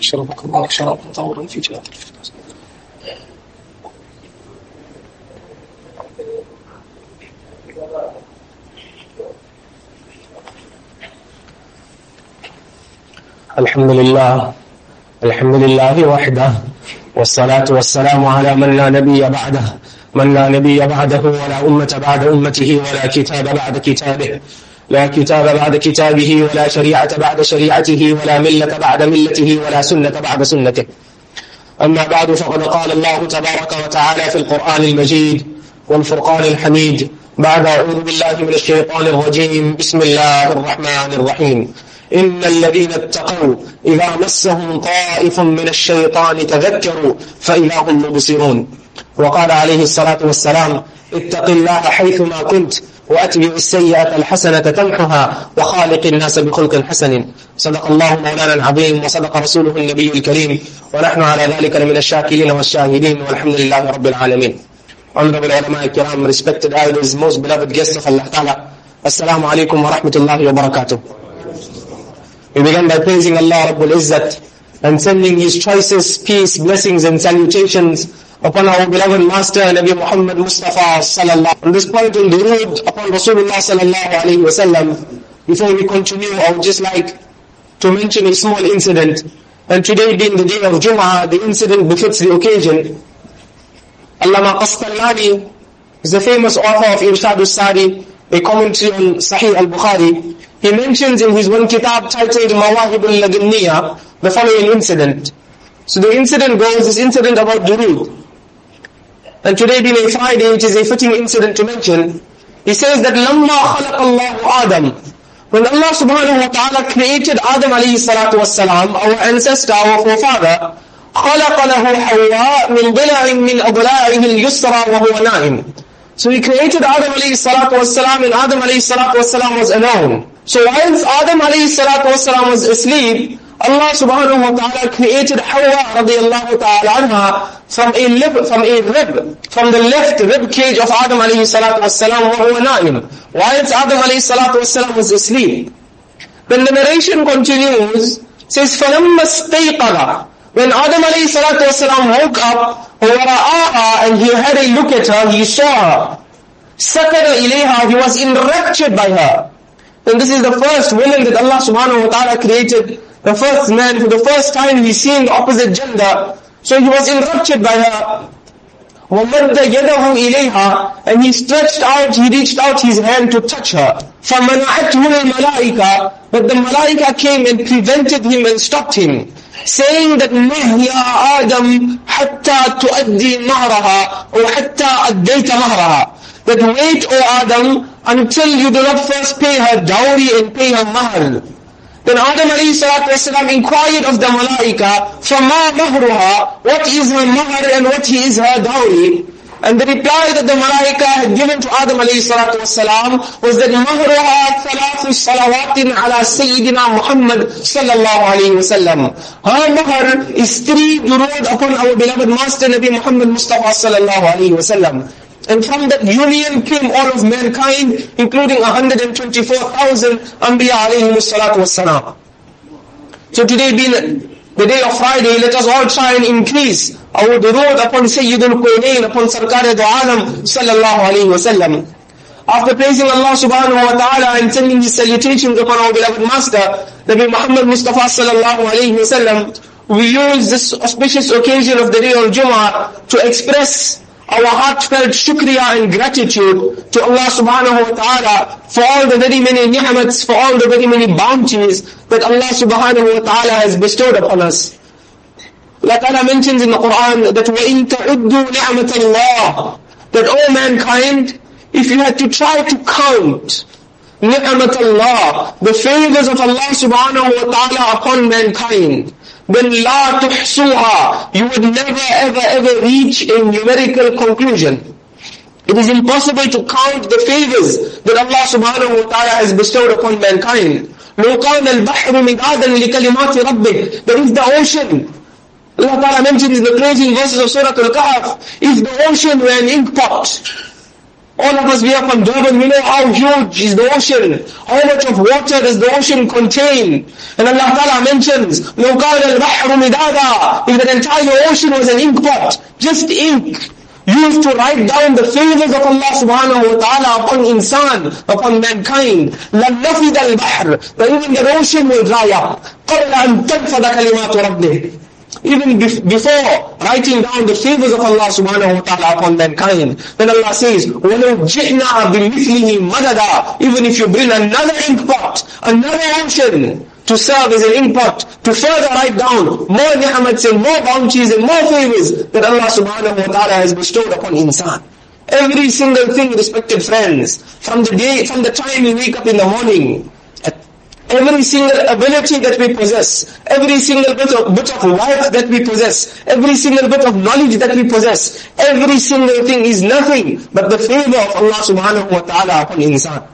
شرفكم الله شرفا طورا في جهه الفردوس. الحمد لله الحمد لله وحده والصلاة والسلام على من لا نبي بعده من لا نبي بعده ولا أمة بعد أمته ولا كتاب بعد كتابه لا كتاب بعد كتابه ولا شريعة بعد شريعته ولا ملة بعد ملته ولا سنة بعد سنته. أما بعد فقد قال الله تبارك وتعالى في القرآن المجيد والفرقان الحميد بعد أعوذ بالله من الشيطان الرجيم بسم الله الرحمن الرحيم. إن الذين اتقوا إذا مسهم طائف من الشيطان تذكروا فإذا هم مبصرون وقال عليه الصلاة والسلام اتق الله حيثما كنت وأتبع السيئة الحسنة تمحها وخالق الناس بخلق حسن. صدق الله مولانا العظيم وصدق رسوله النبي الكريم. ونحن على ذلك لمن الشاكرين والشاهدين والحمد لله رب العالمين. Honorable ulama kiram, respected elders, most beloved guests of Allah alaikum wa rahmatullahi wa barakatuh. We begin by praising Allah Rabbul Izzat and sending His choicest peace, blessings and salutations upon our beloved Master Nabi Muhammad Mustafa sallallahu On this point in durood upon Rasulullah sallallahu alayhi wa sallam, before we continue, I would just like to mention a small incident. And today being the day of Jum'ah, the incident befits the occasion. Allama Qastalani is the famous author of Irshad al-Sari, a commentary on Sahih al-Bukhari. he mentions in his one kitab titled Mawahib al-Laganniya the following incident. So the incident goes, this incident about Durood. And today being a Friday, which is a fitting incident to mention, he says that لَمَّا خَلَقَ اللَّهُ آدَمَ When Allah subhanahu wa ta'ala created Adam alayhi salatu wasalam, our ancestor, our forefather, خَلَقَ لَهُ حَوَّاء مِنْ ضِلَعٍ مِنْ أَضْلَاعِهِ الْيُسْرَى وَهُوَ نَائِمٌ So he created Adam alayhi salatu wasalam and Adam alayhi salatu wasalam was alone. So whilst Adam alayhi salatu wasalam was asleep, Allah subhanahu wa ta'ala created Hawa radiallahu ta'ala anha from a lip, from a rib, from the left rib cage of Adam alayhi salatu wasalam وَهُوَ نَائِمٌ Whilst Adam alayhi salatu wasalam was asleep. Then the narration continues, says, فَلَمَّا اسْتَيْقَظَ When Adam alayhi salatu wasalam woke up, وَرَآهَا And he had a look at her, he saw her. سَكَرَ إِلَيْهَا He was enraptured by her. And this is the first woman that Allah subhanahu wa ta'ala created the first man, for the first time he's seeing the opposite gender. So he was enraptured by her. وَمَدَّ يَدَهُ إِلَيْهَا And he stretched out, he reached out his hand to touch her. فَمَنَعَتْهُ الْمَلَائِكَةِ But the malaika came and prevented him and stopped him. Saying that مَهْ يَا آدَمْ حَتَّى تُؤَدِّي مَهْرَهَا Or حَتَّى أَدَّيْتَ مَهْرَهَا That wait, O Adam, until you do not first pay her dowry and pay her mahr. Then Adam alayhi salatu wasalam inquired of the malaika, فَمَا مَهْرُهَا What is her mahr and what is her dowry? And the reply that the malaika had given to Adam alayhi salatu wasalam was that مَهْرُهَا ثَلَاثُ صَلَوَاتٍ عَلَى سَيِّدِنَا Muhammad sallallahu alayhi wasallam. Her mahr is three durood upon our beloved master Nabi Muhammad Mustafa sallallahu alayhi wasallam. And from that union came all of mankind, including 124,000 Anbiya alayhi salatu. So today being the day of Friday, let us all try and increase our durood upon Sayyidul Qunayn, upon Sarkar Alam sallallahu wasallam. After praising Allah subhanahu wa ta'ala and sending his salutations upon our beloved master, Nabi Muhammad Mustafa sallallahu alayhi wasallam, we use this auspicious occasion of the day of Jummah to express our heartfelt shukriya and gratitude to Allah subhanahu wa ta'ala for all the very many ni'mats, for all the very many bounties that Allah subhanahu wa ta'ala has bestowed upon us. Allah ta'ala mentions in the Quran that وَإِن تَعُدُّوا نِعْمَةَ اللَّهِ That all mankind, if you had to try to count ni'mat Allah, the favors of Allah subhanahu wa ta'ala upon mankind, then la tuhsuha, you would never ever ever reach a numerical conclusion. It is impossible to count the favors that Allah subhanahu wa ta'ala has bestowed upon mankind. لو كان البحر مدادا لكلمات ربك There is the ocean. Allah Ta'ala mentions in the closing verses of Surah Al-Kahf, if the ocean were an ink pot, all of us, we are from Durban, we know how huge is the ocean. How much of water does the ocean contain? And Allah Ta'ala mentions, لو كان البحر مدادا If the entire ocean was an ink pot, just ink, used to write down the favors of Allah subhanahu wa ta'ala upon insan, upon mankind. لَنَّفِدَ الْبَحْرِ That even the ocean will dry up. قَبْلَ أَن تَنْفَدَ كَلِمَاتُ رَبِّهِ even before writing down the favors of Allah subhanahu wa ta'ala upon mankind. Then Allah says, وَلَوْ جِئْنَا بِمِثْلِهِ مَدَدًا Even if you bring another ink pot, another ocean, to serve as an ink pot, to further write down more ni'mats and more bounties and more favors that Allah subhanahu wa ta'ala has bestowed upon insan. Every single thing, respected friends, from the day, from the time we wake up in the morning, Every single ability that we possess, every single bit of, bit of wealth that we possess, every single bit of knowledge that we possess, every single thing is nothing but the favor of Allah subhanahu wa ta'ala upon insan.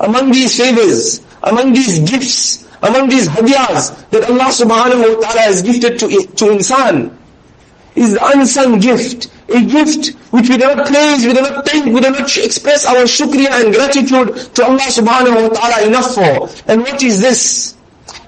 Among these favors, among these gifts, among these hadiyas that Allah subhanahu wa ta'ala has gifted to, to insan, is the unsung gift. A gift which we do not praise, we do not thank, we do not express our shukriya and gratitude to Allah subhanahu wa ta'ala enough for. And what is this?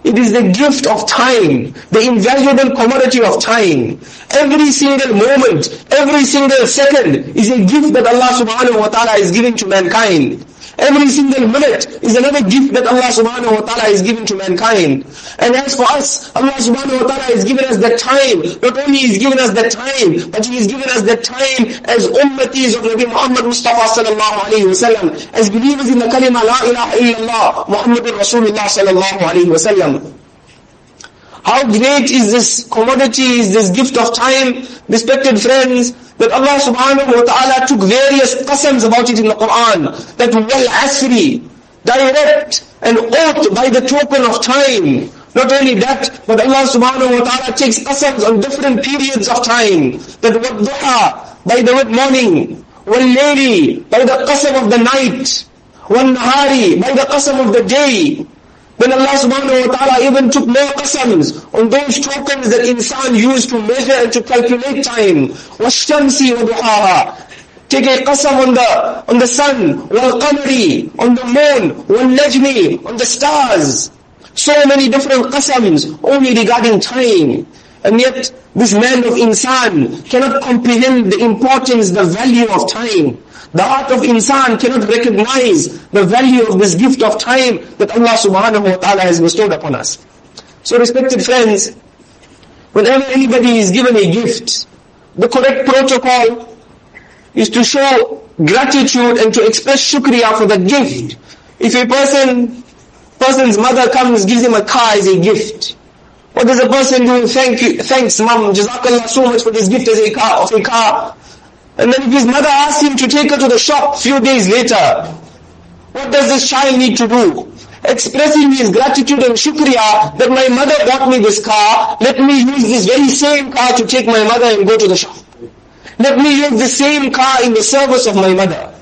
It is the gift of time, the invaluable commodity of time. Every single moment, every single second is a gift that Allah subhanahu wa ta'ala is giving to mankind. Every single minute is another gift that Allah subhanahu wa ta'ala has given to mankind. And as for us, Allah subhanahu wa ta'ala has given us the time. Not only He's given us the time, but He has given us the time as ummatis of Nabi Muhammad Mustafa sallallahu alayhi wa sallam. As believers in the kalima la ilaha illallah, Muhammadur Rasulullah sallallahu alayhi wa sallam. How great is this commodity, is this gift of time, respected friends, that Allah subhanahu wa ta'ala took various qasams about it in the Quran, that wal asri, direct and oath by the token of time. Not only that, but Allah subhanahu wa ta'ala takes qasams on different periods of time, that wal duha, by the morning, wal layli, by the qasam of the night, wal nahari, by the qasam of the day, then Allah subhanahu wa ta'ala even took more qasams on those tokens that insan used to measure and to calculate time. وَالشَّمْسِ وَضُحَاهَا Take a qasam on the, on the sun, وَالْقَمَرِ on the moon, وَالنَّجْمِ on the stars. So many different qasams only regarding time. And yet, this man of insan cannot comprehend the importance, the value of time. The heart of insan cannot recognize the value of this gift of time that Allah subhanahu wa ta'ala has bestowed upon us. So respected friends, whenever anybody is given a gift, the correct protocol is to show gratitude and to express shukriya for the gift. If a person, person's mother comes, gives him a car as a gift, what does a person do? Thank you, thanks mom, jazakallah so much for this gift as a car, of a car. And then if his mother asks him to take her to the shop few days later, what does this child need to do? Expressing his gratitude and shukriya that my mother bought me this car, let me use this very same car to take my mother and go to the shop. Let me use the same car in the service of my mother.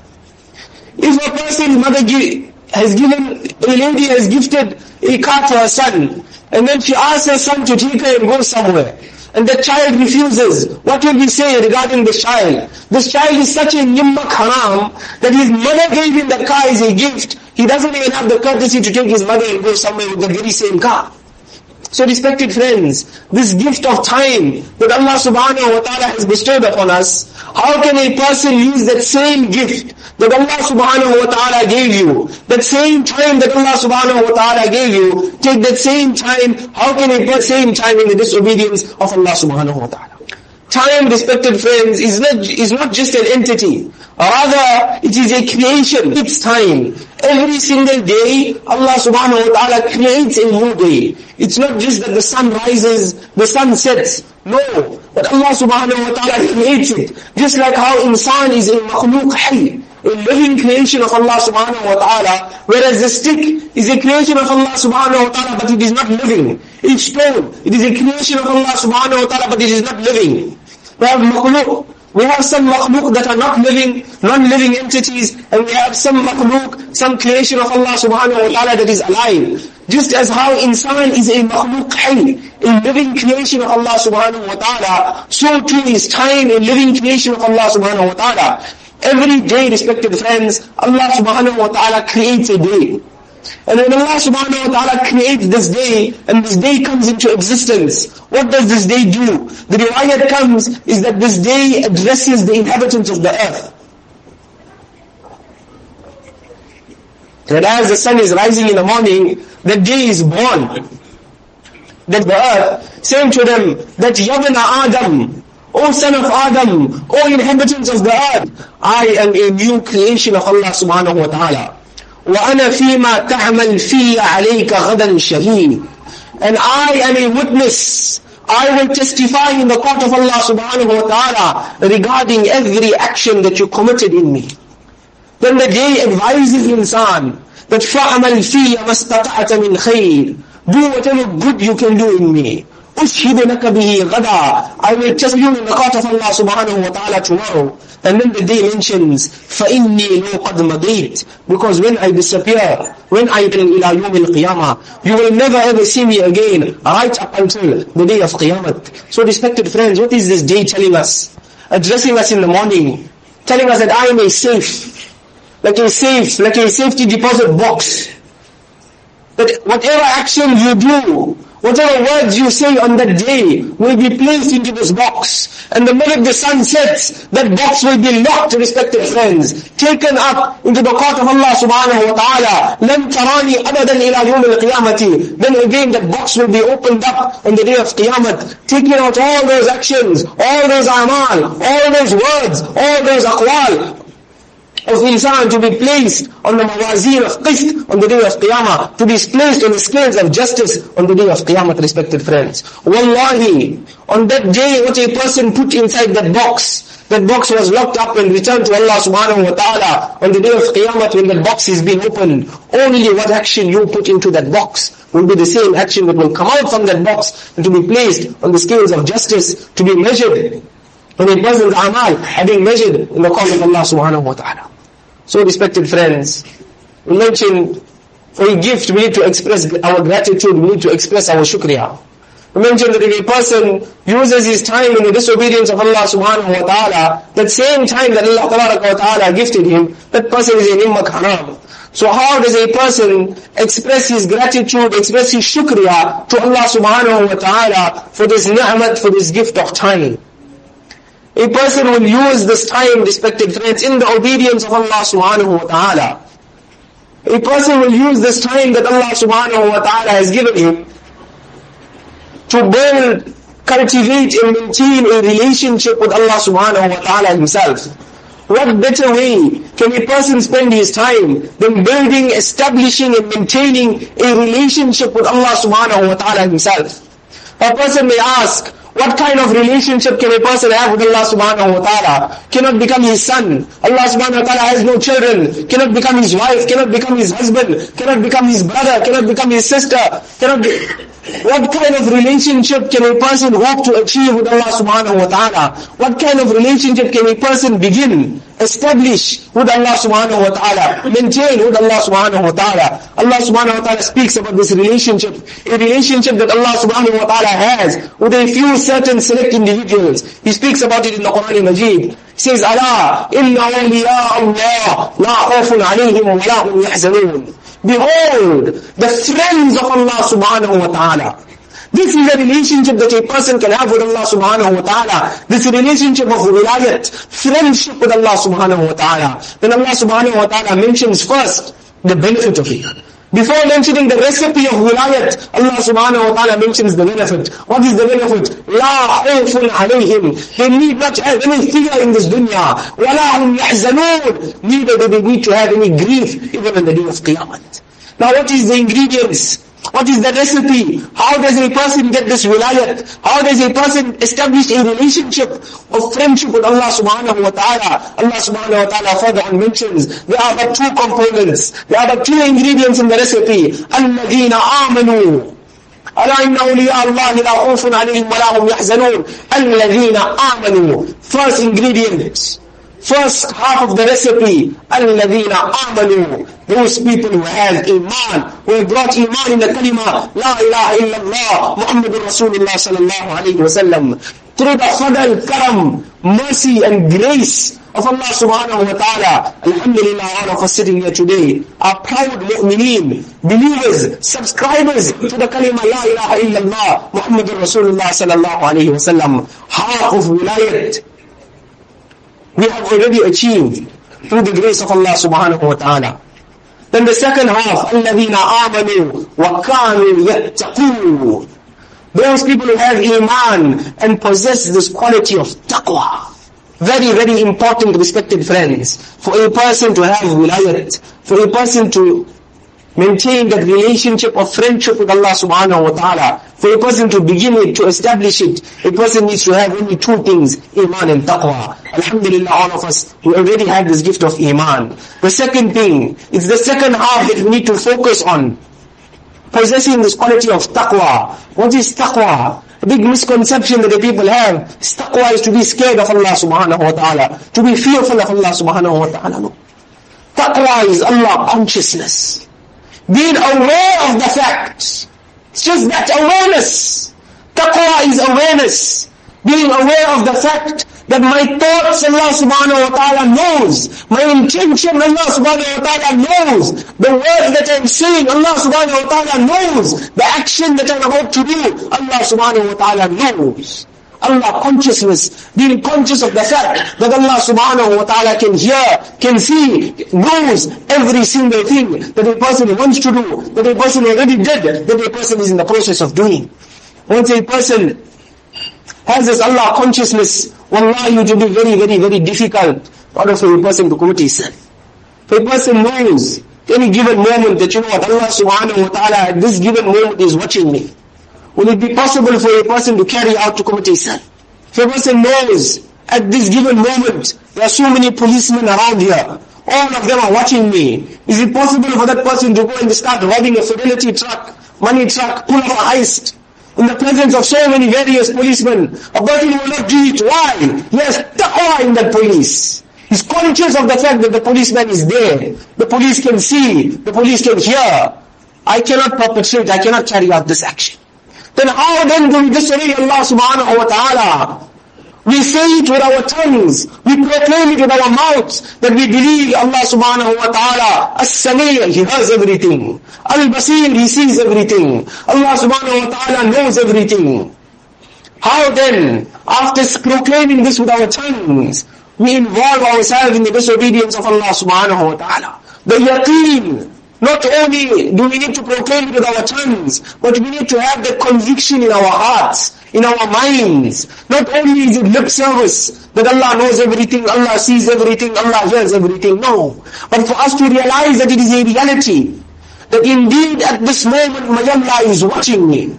If a person's mother gi- has given, a lady has gifted a car to her son, and then she asks her son to take her and go somewhere, and the child refuses, what will we say regarding this child? This child is such a nimmak haram that his mother gave him the car as a gift. He doesn't even have the courtesy to take his mother and go somewhere with the very same car. So respected friends, this gift of time that Allah subhanahu wa ta'ala has bestowed upon us, how can a person use that same gift that Allah subhanahu wa ta'ala gave you, that same time that Allah subhanahu wa ta'ala gave you, take that same time, how can a person same time in the disobedience of Allah subhanahu wa ta'ala? Time, respected friends, is not, is not just an entity. Rather, it is a creation. It's time. Every single day, Allah subhanahu wa ta'ala creates a new day. It's not just that the sun rises, the sun sets. No. But Allah subhanahu wa ta'ala creates it. Just like how insan is a makhluk hay, a living creation of Allah subhanahu wa ta'ala, whereas the stick is a creation of Allah subhanahu wa ta'ala, but it is not living. Each stone, it is a creation of Allah subhanahu wa ta'ala, but it is not living. We have makhluk. We have some makhluk that are not living, non-living entities, and we have some makhluk, some creation of Allah subhanahu wa ta'ala that is alive. Just as how insan is a makhluk hay, a living creation of Allah subhanahu wa ta'ala, so too is time a living creation of Allah subhanahu wa ta'ala. Every day, respected friends, Allah subhanahu wa ta'ala creates a day. And when Allah subhanahu wa ta'ala creates this day, and this day comes into existence, what does this day do? The riwayat comes, is that this day addresses the inhabitants of the earth. That as the sun is rising in the morning, the day is born. That the earth, saying to them, that Yabna Adam, O son of Adam, O inhabitants of the earth, I am a new creation of Allah subhanahu wa ta'ala. وأنا فيما تعمل في عليك غدا شهيد and I am a witness I will testify in the court of Allah subhanahu wa ta'ala regarding every action that you committed in me then the day advises insan that فَعْمَلْ فِيَ مَا اسْتَطَعْتَ مِنْ خَيْرٍ do whatever good you can do in me أشهد لك به غدا I will tell you in the court of Allah subhanahu wa ta'ala tomorrow and then the day mentions فَإِنِّي لَوْ قَدْ مَضِيت Because when I disappear, when I turn إِلَى يوم القيامة, you will never ever see me again, right up until the day of Qiyamah. So respected friends, what is this day telling us? Addressing us in the morning, telling us that I am a safe, like a safe, like a safety deposit box. That whatever action you do, Whatever words you say on that day will be placed into this box. And the minute the sun sets, that box will be locked, respected friends. Taken up into the court of Allah subhanahu wa ta'ala. لَمْ تَرَانِي أَبَدًا إِلَى يَوْمِ الْقِيَامَةِ Then again that box will be opened up on the day of Qiyamah. Taking out all those actions, all those amal, all those words, all those aqwal, of insan to be placed on the mawazin of qist on the day of qiyamah, to be placed on the scales of justice on the day of qiyamah, respected friends. Wallahi, on that day what a person put inside that box, that box was locked up and returned to Allah subhanahu wa ta'ala on the day of qiyamah when that box is being opened. Only what action you put into that box will be the same action that will come out from that box and to be placed on the scales of justice, to be measured. When a person's amal having measured in the cause of Allah subhanahu wa ta'ala. So respected friends, we mentioned for a gift we need to express our gratitude, we need to express our shukriya. We mentioned that if a person uses his time in the disobedience of Allah subhanahu wa ta'ala, that same time that Allah wa ta'ala gifted him, that person is a nimmak haram. So how does a person express his gratitude, express his shukriya to Allah subhanahu wa ta'ala for this ni'mat, for this gift of time? A person will use this time, respected friends, in the obedience of Allah subhanahu wa ta'ala. A person will use this time that Allah subhanahu wa ta'ala has given him to build, cultivate and maintain a relationship with Allah subhanahu wa ta'ala himself. What better way can a person spend his time than building, establishing and maintaining a relationship with Allah subhanahu wa ta'ala himself? A person may ask, what kind of relationship can a person have with Allah subhanahu wa ta'ala? Cannot become his son. Allah subhanahu wa ta'ala has no children. Cannot become his wife. Cannot become his husband. Cannot become his brother. Cannot become his sister. Cannot be... What kind of relationship can a person hope to achieve with Allah subhanahu wa ta'ala? What kind of relationship can a person begin, establish with Allah subhanahu wa ta'ala, maintain with Allah subhanahu wa ta'ala? Allah subhanahu wa ta'ala speaks about this relationship, a relationship that Allah subhanahu wa ta'ala has with a few certain select individuals. He speaks about it in the Quran Majid. He says, Allah, inna awliya Allah, la khawfun. Behold, the friends of Allah subhanahu wa ta'ala. This is a relationship that a person can have with Allah subhanahu wa ta'ala. This relationship of wilayat, friendship with Allah subhanahu wa ta'ala. Then Allah subhanahu wa ta'ala mentions first the benefit of it. Before mentioning the recipe of wilayat, Allah subhanahu wa ta'ala mentions the benefit. What is the benefit? La khawfun alayhim. They need not have any fear in this dunya. وَلَا هُمْ يَحْزَنُونَ Neither do they need to have any grief even on the day of Qiyamah. Now what is the ingredients? What is the recipe? How does a person get this wilayat? How does a person establish a relationship of friendship with Allah subhanahu wa ta'ala? Allah subhanahu wa ta'ala further on mentions there are but two components. There are but two ingredients in the recipe. الَّذِينَ آمَنُوا ألا إن أولياء الله لا خوف عليهم ولا هم يحزنون الذين آمنوا First ingredient First half of the recipe, الَّذِينَ آمَنُوا Those people who have iman, who have brought iman in the kalima, La ilaha illallah, Muhammad Rasulullah sallallahu alayhi wa sallam. Through the fadl, karam, mercy and grace of Allah subhanahu wa ta'ala, Alhamdulillah, all of us sitting here today are proud mu'mineen, believers, subscribers to the kalima, La ilaha illallah, Muhammad Rasulullah sallallahu alayhi wa sallam. Half of wilayat, we have already achieved through the grace of Allah subhanahu wa ta'ala. Then the second half, الَّذِينَ آمَنُوا وَكَانُوا يَتَّقُونَ Those people who have iman and possess this quality of taqwa. Very, very important, respected friends. For a person to have wilayat, for a person to maintain that relationship of friendship with Allah subhanahu wa ta'ala. For a person to begin it, to establish it, a person needs to have only two things, Iman and Taqwa. Alhamdulillah, all of us, we already have this gift of Iman. The second thing, it's the second half that we need to focus on. Possessing this quality of Taqwa. What is Taqwa? A big misconception that the people have. Taqwa is to be scared of Allah subhanahu wa ta'ala. To be fearful of Allah subhanahu wa ta'ala. No. Taqwa is Allah consciousness being aware of the facts. It's just that awareness. Taqwa is awareness. Being aware of the fact That my thoughts Allah subhanahu wa ta'ala knows. My intention Allah subhanahu wa ta'ala knows. The words that I'm saying Allah subhanahu wa ta'ala knows. The action that I'm about to do Allah subhanahu wa ta'ala knows. Allah consciousness, being conscious of the fact that Allah subhanahu wa ta'ala can hear, can see, knows every single thing that a person wants to do, that a person already did, that a person is in the process of doing. Once a person has this Allah consciousness, wallahi it will be very, very, very difficult for a person to commit sin. If a person knows any given moment that you know what Allah subhanahu wa ta'ala at this given moment is watching me, will it be possible for a person to carry out to commit a sin? If a person knows at this given moment there are so many policemen around here, all of them are watching me, is it possible for that person to go and start robbing a fidelity truck, money truck, pull off a heist? in the presence of so many various policemen. A person will not do it. Why? He has taqwa in that police. He's conscious of the fact that the policeman is there. The police can see. The police can hear. I cannot perpetrate, I cannot carry out this action. Then how then do we disobey Allah subhanahu wa ta'ala? We say it with our tongues. We proclaim it with our mouths that we believe Allah subhanahu wa ta'ala. As-Sami' He hears everything. Al-Basir, He sees everything. Allah subhanahu wa ta'ala knows everything. How then, after proclaiming this with our tongues, we involve ourselves in the disobedience of Allah subhanahu wa ta'ala. The yaqeen, not only do we need to proclaim it with our tongues, but we need to have the conviction in our hearts, in our minds. Not only is it lip service, that Allah knows everything, Allah sees everything, Allah hears everything, no. But for us to realize that it is a reality, that indeed at this moment my Allah is watching me.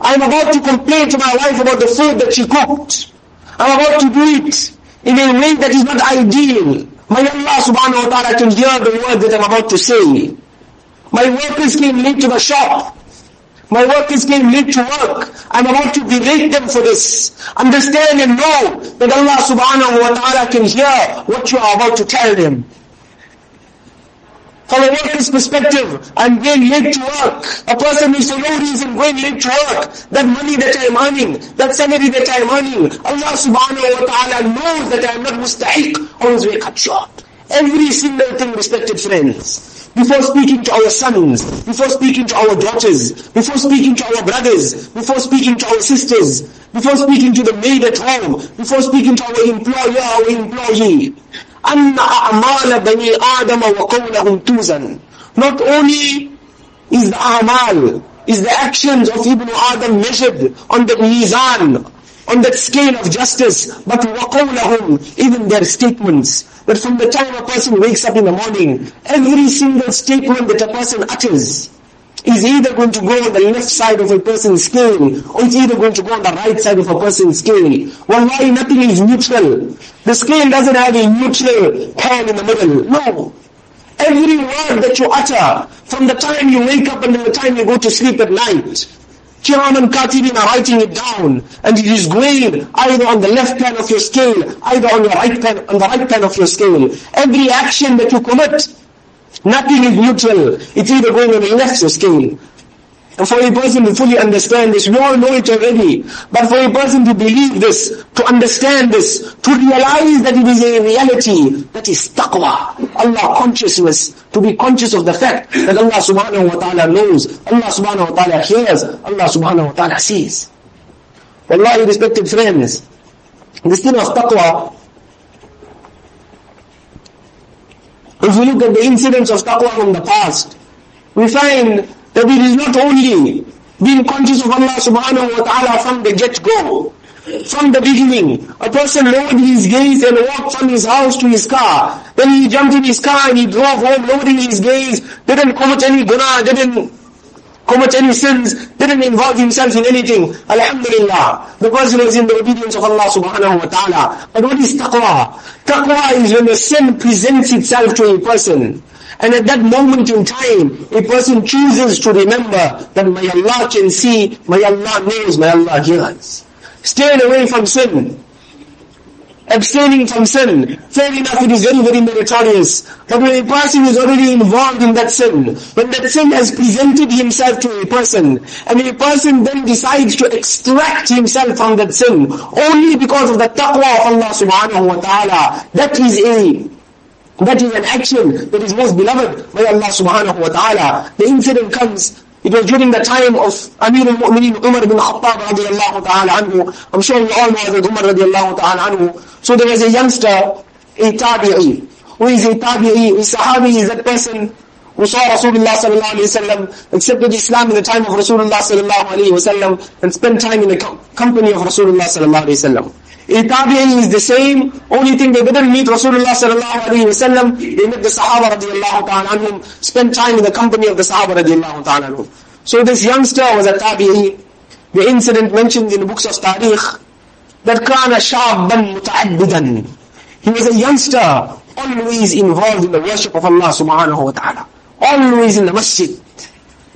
I'm about to complain to my wife about the food that she cooked. I'm about to do it in a way that is not ideal. My Allah subhanahu wa ta'ala can hear the words that I'm about to say. My workers came late to the shop. My workers came late to work. I'm about to berate them for this. Understand and know that Allah subhanahu wa ta'ala can hear what you are about to tell them. From a worker's perspective, I'm going late to work. A person who's for no reason going late to work. That money that I'm earning, that salary that I'm earning, Allah subhanahu wa ta'ala knows that I'm not mustahiq on his way cut short. Every single thing, respected friends before speaking to our sons, before speaking to our daughters, before speaking to our brothers, before speaking to our sisters, before speaking to the maid at home, before speaking to our employer, our employee. أن أعمال بني آدم وقولهم توزن. Not only is the amal, is the actions of Ibn Adam measured on the mizan, on that scale of justice, but وَقَوْلَهُمْ, even their statements. That from the time a person wakes up in the morning, every single statement that a person utters is either going to go on the left side of a person's scale, or it's either going to go on the right side of a person's scale. Wallahi, nothing is neutral. The scale doesn't have a neutral pan in the middle. No. Every word that you utter, from the time you wake up until the time you go to sleep at night, Kiraman Katibin are writing it down, and it is going either on the left pan of your scale, either on your right pan, on the right pan of your scale. Every action that you commit, nothing is neutral. It's either going on the left scale. And for a person to fully understand this, we all know it already, but for a person to believe this, to understand this, to realize that it is a reality, that is taqwa, Allah consciousness, to be conscious of the fact that Allah subhanahu wa ta'ala knows, Allah subhanahu wa ta'ala hears, Allah subhanahu wa ta'ala sees. Wallahi, respected friends, this thing of taqwa, if we look at the incidents of taqwa from the past, we find that it is not only being conscious of Allah subhanahu wa ta'ala from the get-go, from the beginning. A person lowered his gaze and walked from his house to his car. Then he jumped in his car and he drove home lowering his gaze, didn't commit any guna, didn't commit any sins, didn't involve himself in anything. Alhamdulillah. The person was in the obedience of Allah subhanahu wa ta'ala. But what is taqwa? Taqwa is when a sin presents itself to a person. And at that moment in time, a person chooses to remember that my Allah can see, my Allah knows, my Allah hears. Staying away from sin. abstaining from sin, fair enough it is very, very meritorious. But when a person is already involved in that sin, when that sin has presented himself to a person, and a person then decides to extract himself from that sin, only because of the taqwa of Allah subhanahu wa ta'ala, that is a that is an action that is most beloved by Allah subhanahu wa ta'ala. The incident comes it was during the time of Amir al-Mu'mineen Umar bin Khattab radiallahu ta'ala anhu. I'm sure we all know that Umar radiallahu ta'ala anhu. So there was a youngster, a tabi'i. Who is a tabi'i? A sahabi is that person who saw Rasulullah sallallahu alayhi wa sallam, accepted Islam in the time of Rasulullah sallallahu alayhi wa sallam, and spent time in the company of Rasulullah sallallahu alayhi wa sallam. A is the same, only thing they didn't meet Rasulullah sallallahu alayhi wa sallam, they met the Sahaba radiallahu ta'ala anhum, spent time in the company of the Sahaba radiallahu ta'ala anhum. So this youngster was a tabi'i. The incident mentioned in the books of Tarikh, that kana shabban muta'abbidan. He was a youngster, always involved in the worship of Allah subhanahu wa ta'ala always in the masjid.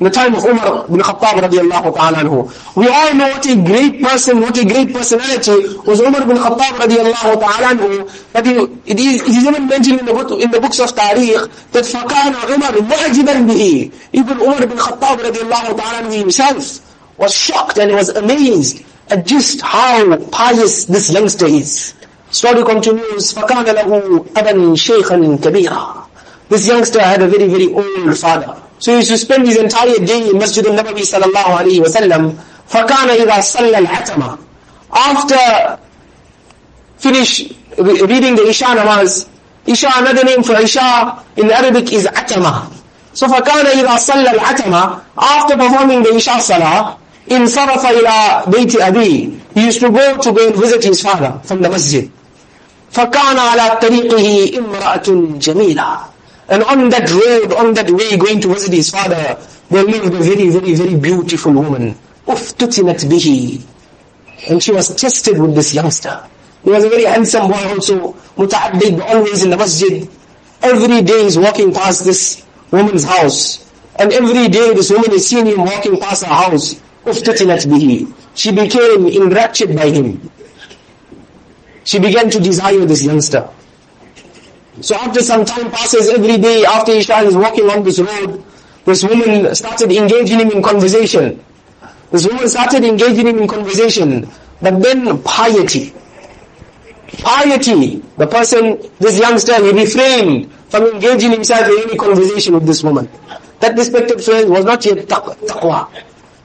In the time of Umar ibn Khattab radiallahu ta'ala anhu. We all know what a great person, what a great personality was Umar ibn Khattab radiallahu ta'ala anhu. But it, it, is, it is even mentioned in the, book, in the books of Tarikh that فَكَانَ عُمَرْ مُعْجِبًا بِهِ Even Umar ibn Khattab radiallahu ta'ala anhu himself was shocked and was amazed at just how pious this youngster is. Story continues, فَكَانَ لَهُ أَبًا شَيْخًا كَبِيرًا This youngster had a very, very old father. So he used to spend his entire day in Masjid al-Nabawi sallallahu alayhi wa sallam. فَكَانَ إِذَا صَلَّى الْعَتَمَ After finish reading the Isha namaz, Isha, another name for Isha in Arabic is Atama. So فَكَانَ إِذَا صَلَّى الْعَتَمَ After performing the Isha salah, انصرف إلى بيت أبيه He used to go to go and visit his father from the masjid. فَكَانَ عَلَى طَرِيقِهِ إِمْرَأَةٌ جَمِيلَةٌ and on that road, on that way, going to visit his father, there lived a very, very, very beautiful woman. Uftutinat bihi. And she was tested with this youngster. He was a very handsome boy also, muta'abbid always in the masjid. Every day he's walking past this woman's house. And every day this woman is seeing him walking past her house. Uftutinat bihi. She became enraptured by him. She began to desire this youngster. So after some time passes, every day after Isha is walking on this road, this woman started engaging him in conversation. This woman started engaging him in conversation. But then piety. Piety. The person, this youngster, he refrained from engaging himself in any conversation with this woman. That respected friend was not yet taqwa.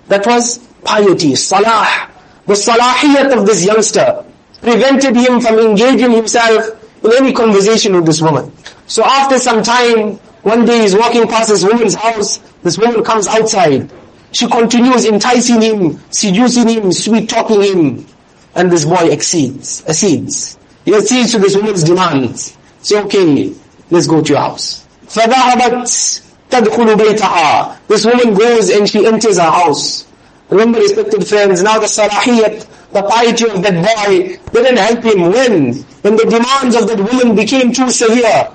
That was piety, salah. The salahiyat of this youngster prevented him from engaging himself in any conversation with this woman. So after some time, one day he's walking past this woman's house, this woman comes outside. She continues enticing him, seducing him, sweet talking him, and this boy exceeds, accedes. He accedes to this woman's demands. Say, okay, let's go to your house. فَذَهَبَتْ تَدْخُلُ بَيْتَهَا This woman goes and she enters her house. Remember, respected friends, now the salahiyat, the piety of that boy didn't help him when? When the demands of that woman became too severe,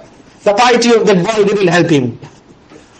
the piety of that boy didn't help him.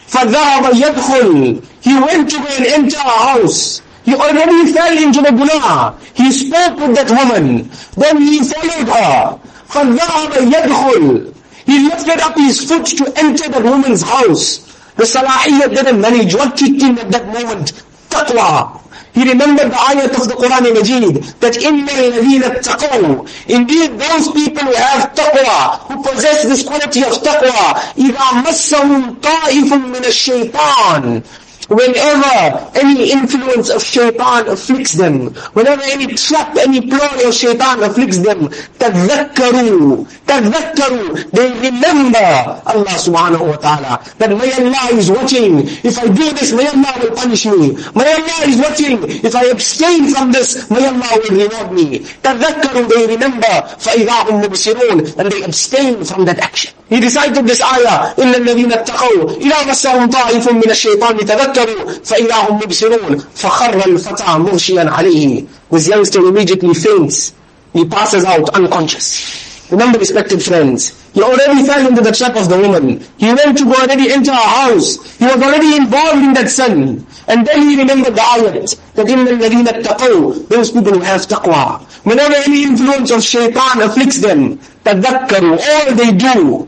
فَذَهَبَ يَدْخُلْ He went to go and enter a house. He already fell into the guna. He spoke with that woman. Then he followed her. فَذَهَبَ يَدْخُلْ He lifted up his foot to enter that woman's house. The salahiyat didn't manage. What kicked in at that moment? Taqwa. He remembered the ayat of the Quran Majid that إِنَّ الَّذِينَ اتَّقَوْا Indeed, those people who have taqwa, who possess this quality of taqwa, إِذَا مَسَّهُمْ طَائِفٌ مِّنَ الشَّيْطَانِ Whenever any influence of shaitan afflicts them, whenever any trap, any ploy of shaitan afflicts them, تَذَكَّرُوا تَذَكَّرُوا They remember Allah subhanahu wa ta'ala, that may Allah is watching. If I do this, may Allah will punish me. May Allah is watching. If I abstain from this, may Allah will reward me. تَذَكَّرُوا They remember, فَإِذَا هُمْ مُبْصِرُونَ And they abstain from that action. He recited this ayah, إِلَّا الَّذِينَ اتَّقَوْا إِذَا مَسَّهُمْ طَائِفٌ مِّنَ الشَّيْطَانِ تَذَكَّرُوا فإذا هم مبصرون فخر الفتى مغشيا عليه This youngster immediately faints. He passes out unconscious. Remember, respected friends, he already fell into the trap of the woman. He went to go already enter her house. He was already involved in that sin. And then he remembered the ayat, that in the ladina taqaw, those people who have taqwa. Whenever any influence of shaitan afflicts them, tadakkaru, all they do,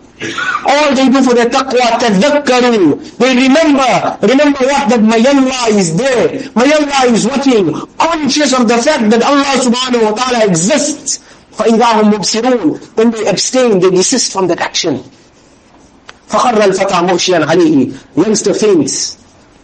all they do for their taqwa, tadakkaru. They remember, remember what? That my is there. My is watching, conscious of the fact that Allah subhanahu wa ta'ala exists. فَإِذَا هُمْ مُبْصِرُونَ Then they abstain, they desist from that action. فَخَرَّ الْفَتَى مُغْشِيًا عَلَيْهِ Youngster faints.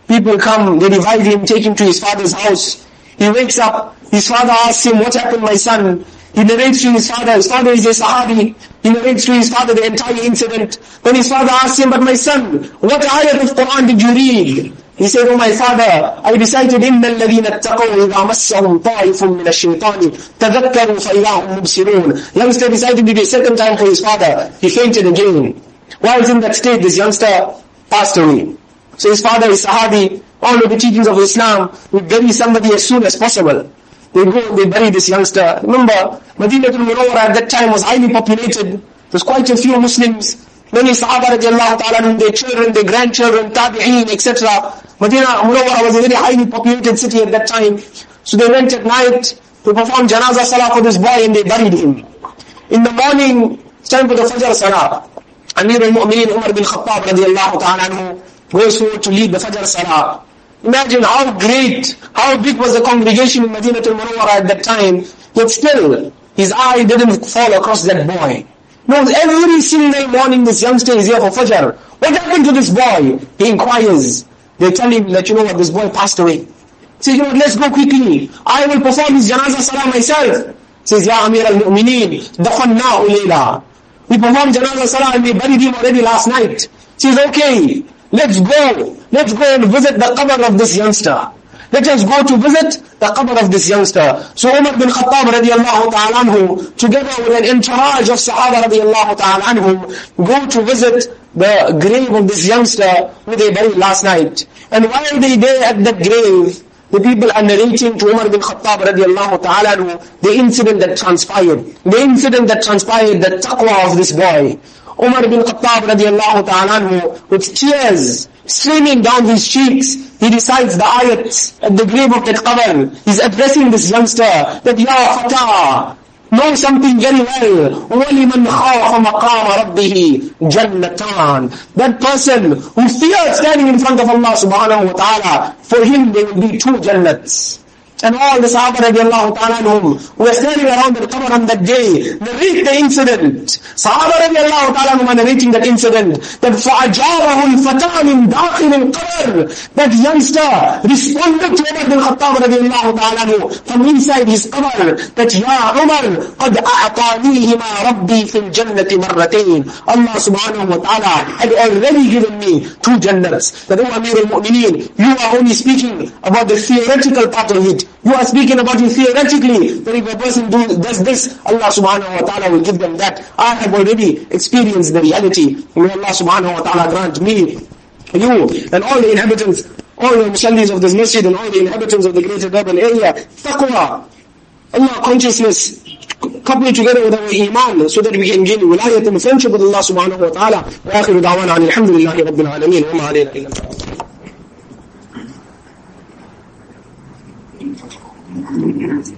People come, they divide him, take him to his father's house. He wakes up, his father asks him, what happened my son? He narrates to his father, his father is a Sahabi. He narrates to his father the entire incident. Then his father asks him, but my son, what ayat of Quran did you read? He said, oh my father, I recited, إِنَّ الَّذِينَ اتَّقَوْا إِذَا مَسَّهُمْ طَائِفٌ مِّنَ الشَّيْطَانِ تَذَكَّرُوا فَإِذَا هُمْ مُبْصِرُونَ Youngster recited it a second time for his father. He fainted again. While in that state, this youngster passed away. So his father is Sahabi, all of the teachings of Islam, we bury somebody as soon as possible. They go and they bury this youngster. Remember, Madinatul Munawwara at that time was highly populated. There's quite a few Muslims. Many Sahaba radiallahu ta'ala, and their children, their grandchildren, tabi'een, etc. Medina Munawwara was a very highly populated city at that time. So they went at night to perform janazah salah for this boy and they buried him. In the morning, it's time for the Fajr salah. Amir al-Mu'mineen Umar bin Khattab radiallahu ta'ala anhu goes forward to lead the Fajr salah. Imagine how great, how big was the congregation in Medina al-Munawwara at that time, yet still, his eye didn't fall across that boy. No, every single morning this youngster is here for Fajr. What happened to this boy? He inquires. They tell him that, you know what, this boy passed away. He says, you know let's go quickly. I will perform his janazah salah myself. He says, Ya Amir al-Mu'mineen, dakhanna'u layla. We performed janazah salah and we buried him already last night. He says, okay, let's go. Let's go and visit the qabr of this youngster. Let us go to visit the qabr of this youngster. So Umar bin Khattab radiallahu ta'ala anhu, together with an entourage of Sahaba radiallahu ta'ala anhum, go to visit the grave of this youngster who they buried last night. And while they there at that grave, the people are narrating to Umar bin Khattab radiallahu ta'ala anhu, the incident that transpired. The incident that transpired, the taqwa of this boy. Umar bin Khattab radiallahu ta'ala anhu, with tears streaming down his cheeks, he recites the ayat at the grave of that qabr. He's addressing this youngster that, Ya Fatah, know something very well. وَلِمَنْ خَافَ مَقَامَ رَبِّهِ جَنَّتَانِ That person who fears standing in front of Allah subhanahu wa ta'ala, for him there will be two jannats. And all the Sahaba radiallahu ta'ala anhum who were standing around the qabr on that day, narrate the incident. Sahaba radiallahu ta'ala anhum are narrating that incident, that فَأَجَابَهُ الْفَتَى مِنْ دَاخِلِ الْقَبْرِ That youngster responded to Umar bin Khattab radiallahu ta'ala anhu from inside his qabr, that Ya Umar, قَدْ أَعْطَانِيهِمَا رَبِّي فِي الْجَنَّةِ مَرَّتَيْن Allah subhanahu wa ta'ala had already given me two jannats. That, O Amir al-Mu'mineen, you are only speaking about the theoretical part of it. You are speaking about it theoretically, that if a person do, does this, Allah subhanahu wa ta'ala will give them that. I have already experienced the reality. May Allah subhanahu wa ta'ala grant me, you, and all the inhabitants, all the musallis of this masjid, and all the inhabitants of the greater urban area, taqwa, Allah consciousness, coupled together with our iman, so that we can gain wilayat and friendship with Allah subhanahu wa ta'ala. Wa akhiru da'wana alhamdulillahi rabbil alameen, wa ma'alayna illa Yes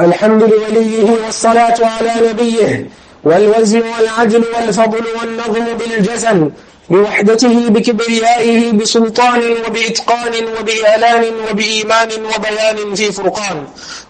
الحمد لوليه والصلاة على نبيه والوزن والعدل والفضل والنظم بالجزم بوحدته بكبريائه بسلطان وبإتقان وبإعلان وبإيمان وبيان في فرقان.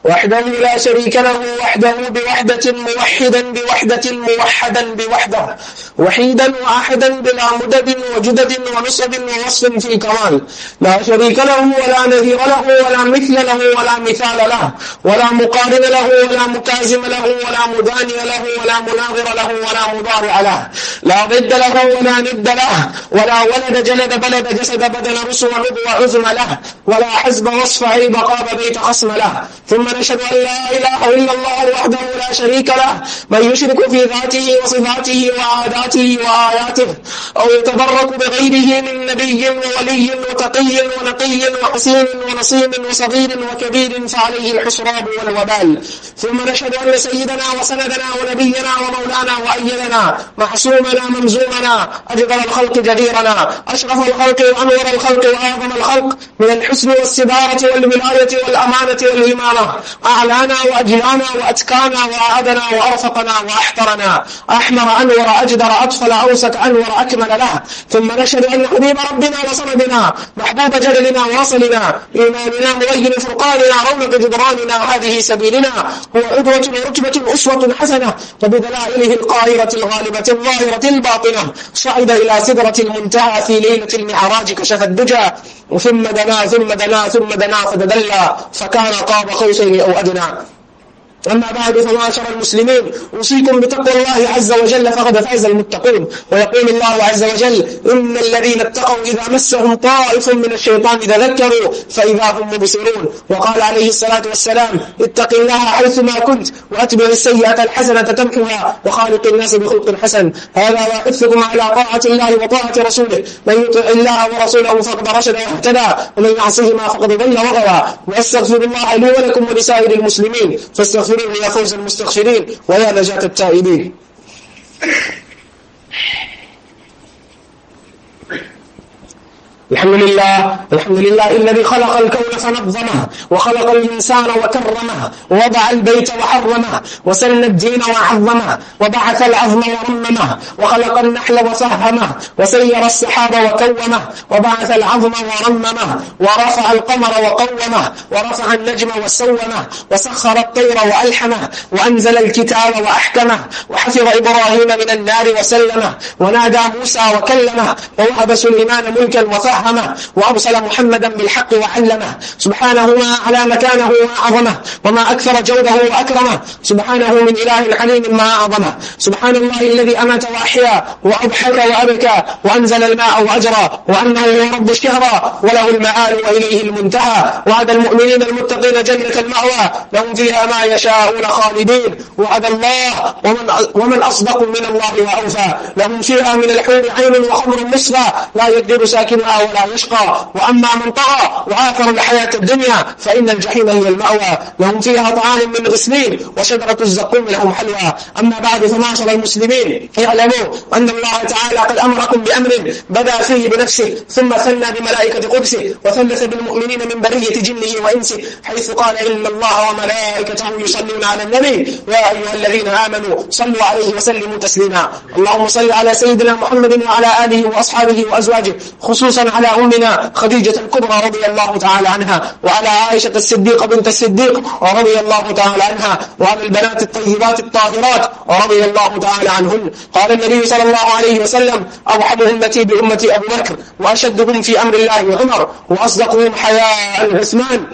وحده لا شريك له وحده بوحدة موحدا بوحدة موحدا بوحده. وحيدا وأحدا بلا مدد وجدد ونصب ووصف في كمال. لا شريك له ولا نذير له ولا مثل له ولا مثال له ولا مقارن له ولا مكازم له ولا مداني له ولا مناظر له ولا مضارع له. لا ضد له ولا ند له ولا ولد جلد بلد جسد بدل رسو ونض وعزم له ولا حزب وصف عيب قاب بيت خصم له ثم نشهد أن لا إله إلا الله وحده لا شريك له. من يشرك في ذاته وصفاته وعاداته وآياته أو يتبرك بغيره من نبي وولي وتقي ونقي وحسين ونصيم وصغير وكبير فعليه الحسراب والوبال. ثم نشهد أن سيدنا وسندنا ونبينا ومولانا وأيدنا محسومنا ممزومنا أجدر الخلق جديرنا أشرف الخلق وأنور الخلق وأعظم الخلق من الحسن والسدارة والولاية والأمانة والإمامة أعلانا وأجلانا وأتكانا وأعدنا وأرفقنا وأحقرنا أحمر أنور أجدر أطفل أوسك أنور أكمل له. ثم نشهد أن حبيب ربنا وصمدنا محبوب جللنا واصلنا. إيماننا مبين فرقاننا رونق جدراننا. هذه سبيلنا هو عدوة ورتبة أسوة حسنة. وبدلائله القاهرة الغالبة الظاهرة الباطنة. صعد إلى سدرة المنتهى في ليلة المعراج كشف الدجى ثم دنا ثم دنا ثم دنا فتدلى فكان قاب قوسين أو أدنى. أما بعد فمعاشر المسلمين أوصيكم بتقوى الله عز وجل فقد فاز المتقون. ويقول الله عز وجل إن الذين اتقوا إذا مسهم طائف من الشيطان تذكروا فإذا هم مبصرون. وقال عليه الصلاة والسلام اتق الله حيثما كنت وأتبع السيئة الحسنة تمحها وخالق الناس بخلق حسن. هذا وأحثكم على طاعة الله وطاعة رسوله. من يطع الله ورسوله فقد رشد واهتدى. ومن يعصهما فقد ضل وغوى. وأستغفر الله لي ولكم ولسائر المسلمين. فاستغفروه يا فوز المستغفرين ويا نجاة التائبين. الحمد لله الحمد لله الذي خلق الكون فنظمه وخلق الإنسان وكرمه ووضع البيت وحرمه وسن الدين وعظمه وبعث العظم ورممه وخلق النحل وفهمه وسير السحاب وكومه وبعث العظم ورممه ورفع القمر وقومه ورفع النجم وسومه وسخر الطير وألحمه وأنزل الكتاب وأحكمه وحفظ إبراهيم من النار وسلمه ونادى موسى وكلمه ووهب سليمان ملكا وفهمه وأرسل محمدا بالحق وعلمه. سبحانه ما على مكانه وأعظمه وما أكثر جوده وأكرمه سبحانه من إله حليم ما أعظمه. سبحان الله الذي أمات وأحيا وأضحك وأبكى وأنزل الماء وأجرى وأنه هو رب الشهرى وله المآل وإليه المنتهى. وعد المؤمنين المتقين جنة المأوى. لهم فيها ما يشاءون خالدين. وعد الله ومن, ومن أصدق من الله وأوفى. لهم فيها من الحور عين وخمر مصفى لا يقدر ساكنها ولا يشقى. وأما من طغى وآثر الحياة الدنيا فإن الجحيم هي المأوى. لهم فيها طعام من غسلين وشجرة الزقوم لهم حلوى. أما بعد فمعشر المسلمين اعلموا أن الله تعالى قد أمركم بأمر بدأ فيه بنفسه ثم ثنى بملائكة قدسه وثلث بالمؤمنين من برية جنه وإنسه حيث قال إن الله وملائكته يصلون على النبي. يا أيها الذين آمنوا صلوا عليه وسلموا تسليما. اللهم صل على سيدنا محمد وعلى آله وأصحابه وأزواجه خصوصا أمنا خديجة الكبرى رضي الله تعالى عنها وعلى عائشة الصديقة بنت الصديق رضي الله تعالى عنها وعلى البنات الطيبات الطاهرات رضي الله تعالى عنهن. قال النبي صلى الله عليه وسلم أرحم أمتي بأمتي أبو بكر وأشدهم في أمر الله عمر وأصدقهم حياء عثمان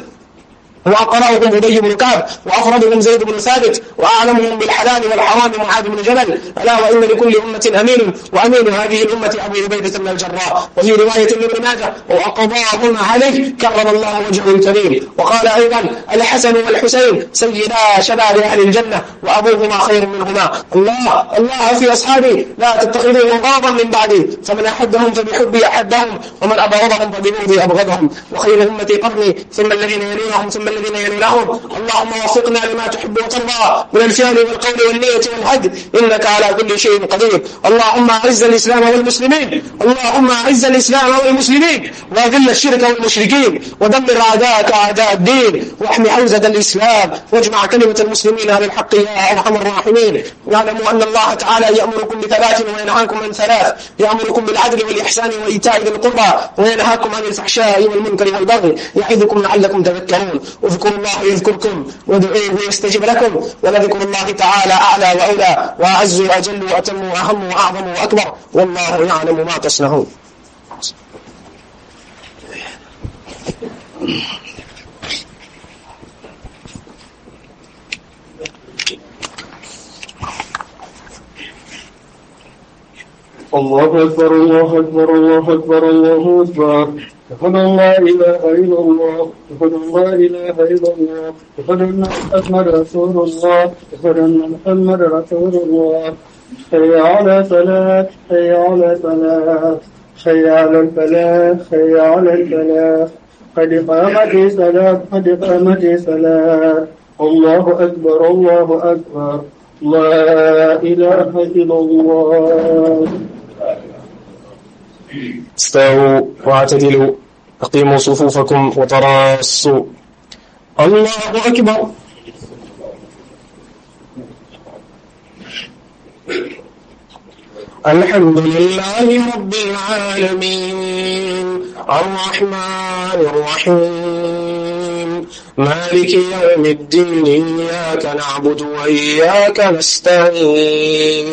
وأقرأهم أبي بن كعب وأفردهم زيد بن ثابت وأعلمهم بالحلال والحرام معاذ بن جبل. ألا وإن لكل أمة أمين وأمين هذه الأمة أبو عبيدة بن الجراح. وفي رواية لابن ماجه وأقضاهم عليه كرم الله وجهه الكريم. وقال أيضا الحسن والحسين سيدا شباب أهل الجنة وأبوهما خير منهما. الله الله في أصحابي لا تتخذوهم غاضا من بعدي. فمن أحبهم فبحبي أحبهم ومن أبغضهم فببغضي أبغضهم. وخير أمتي قرني ثم الذين يلونهم ثم الذين يلونهم اللهم وفقنا لما تحب وترضى من الفعل والقول والنية والهدي إنك على كل شيء قدير. اللهم أعز الإسلام والمسلمين. اللهم أعز الإسلام والمسلمين. وأذل الشرك والمشركين. ودمر أعداءك أعداء الدين. واحمي حوزة الإسلام. واجمع كلمة المسلمين على الحق يا أرحم الراحمين. واعلموا أن الله تعالى يأمركم بثلاث وينهاكم عن ثلاث. يأمركم بالعدل والإحسان وإيتاء ذي القربى. وينهاكم عن الفحشاء والمنكر والبغي. يعظكم لعلكم تذكرون. اذكروا الله يذكركم وادعوه يستجب لكم ولذكر الله تعالى أعلى وأولى وأعز وأجل وأتم وأهم وأعظم وأكبر والله يعلم ما تصنعون. الله أكبر الله أكبر الله أكبر الله أكبر. أن لا إله إلا الله أن لا إله إلا الله أشهد أن محمد رسول الله أشهد أن محمد رسول الله. حي على صلاة حي على صلاة حي على الفلاح حي على الفلاح. قد قامت صلاة قد قامت صلاة الله أكبر الله أكبر. لا إله إلا الله. استووا واعتدلوا أقيموا صفوفكم وتراصوا الله أكبر. الحمد لله رب العالمين. الرحمن الرحيم. مالك يوم الدين إياك نعبد وإياك نستعين.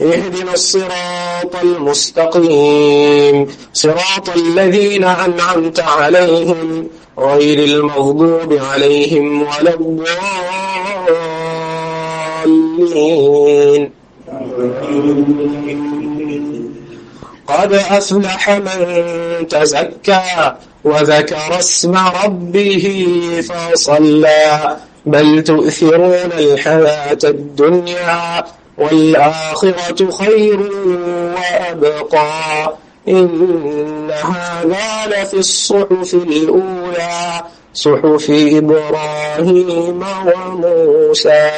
اهدنا الصراط المستقيم. صراط الذين أنعمت عليهم غير المغضوب عليهم ولا الضالين. قد أفلح من تزكى وذكر اسم ربه فصلى بل تؤثرون الحياة الدنيا والآخرة خير وأبقى. إن هذا لفي الصحف الأولى صحف إبراهيم وموسى.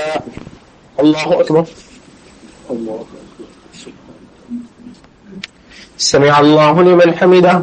الله أكبر. سمع الله لمن حمده.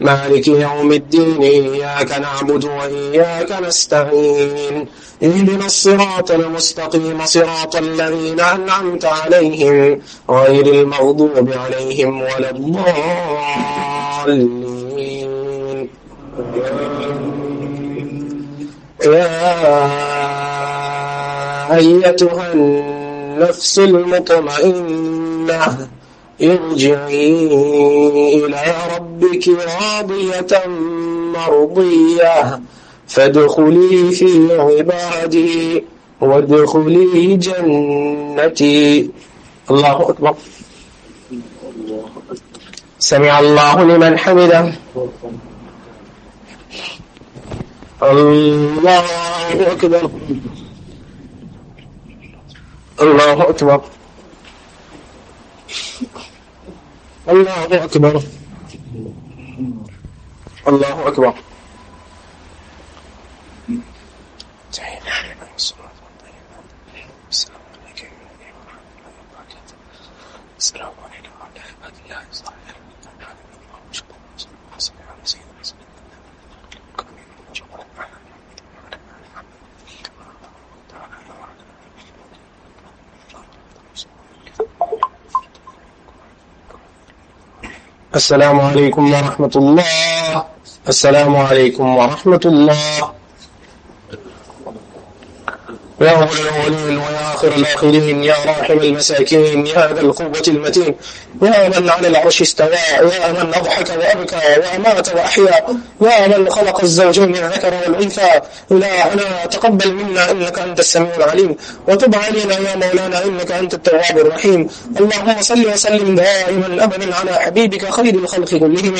مالك يوم الدين إياك نعبد وإياك نستعين. اهدنا الصراط المستقيم صراط الذين أنعمت عليهم غير المغضوب عليهم ولا الضالين. يا أيتها النفس المطمئنة ارجعي إلى ربك راضية مرضية. فادخلي في عبادي وادخلي جنتي. الله أكبر. سمع الله لمن حمده. الله أكبر. الله أكبر. الله أكبر. الله أكبر السلام عليكم ورحمة الله السلام عليكم ورحمة الله. السلام عليكم ورحمة الله. يا أول الأولين ويا آخر الآخرين يا راحم المساكين يا ذا القوة المتين يا من على العرش استوى يا من أضحك وأبكى وأمات وأحيا يا من خلق الزوجين الذكر والأنثى. إلهنا تقبل منا إنك أنت السميع العليم. وتب علينا يا مولانا إنك أنت التواب الرحيم. اللهم صل وسلم دائما أبدا على حبيبك خير الخلق كلهم.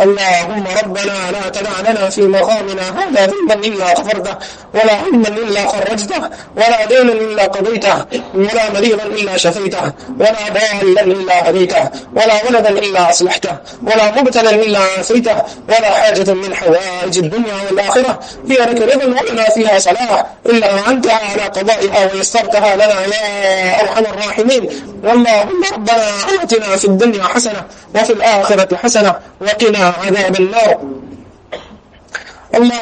اللهم ربنا لا تدع لنا في مقامنا هذا ذنبا إلا غفرته ولا هما إلا خرجته ولا دينا إلا قضيته ولا مريضا إلا شفيته ولا ضالا إلا هديته. ولا ولدا إلا أصلحته ولا مبتلا إلا عافيته ولا حاجة من حوائج الدنيا والآخرة. هي لك رضا ولنا فيها صلاح إلا وأنت على قضائها ويسرتها لنا يا أرحم الراحمين. اللهم ربنا آتنا في الدنيا حسنة وفي الآخرة حسنة وقنا عذاب النار. الله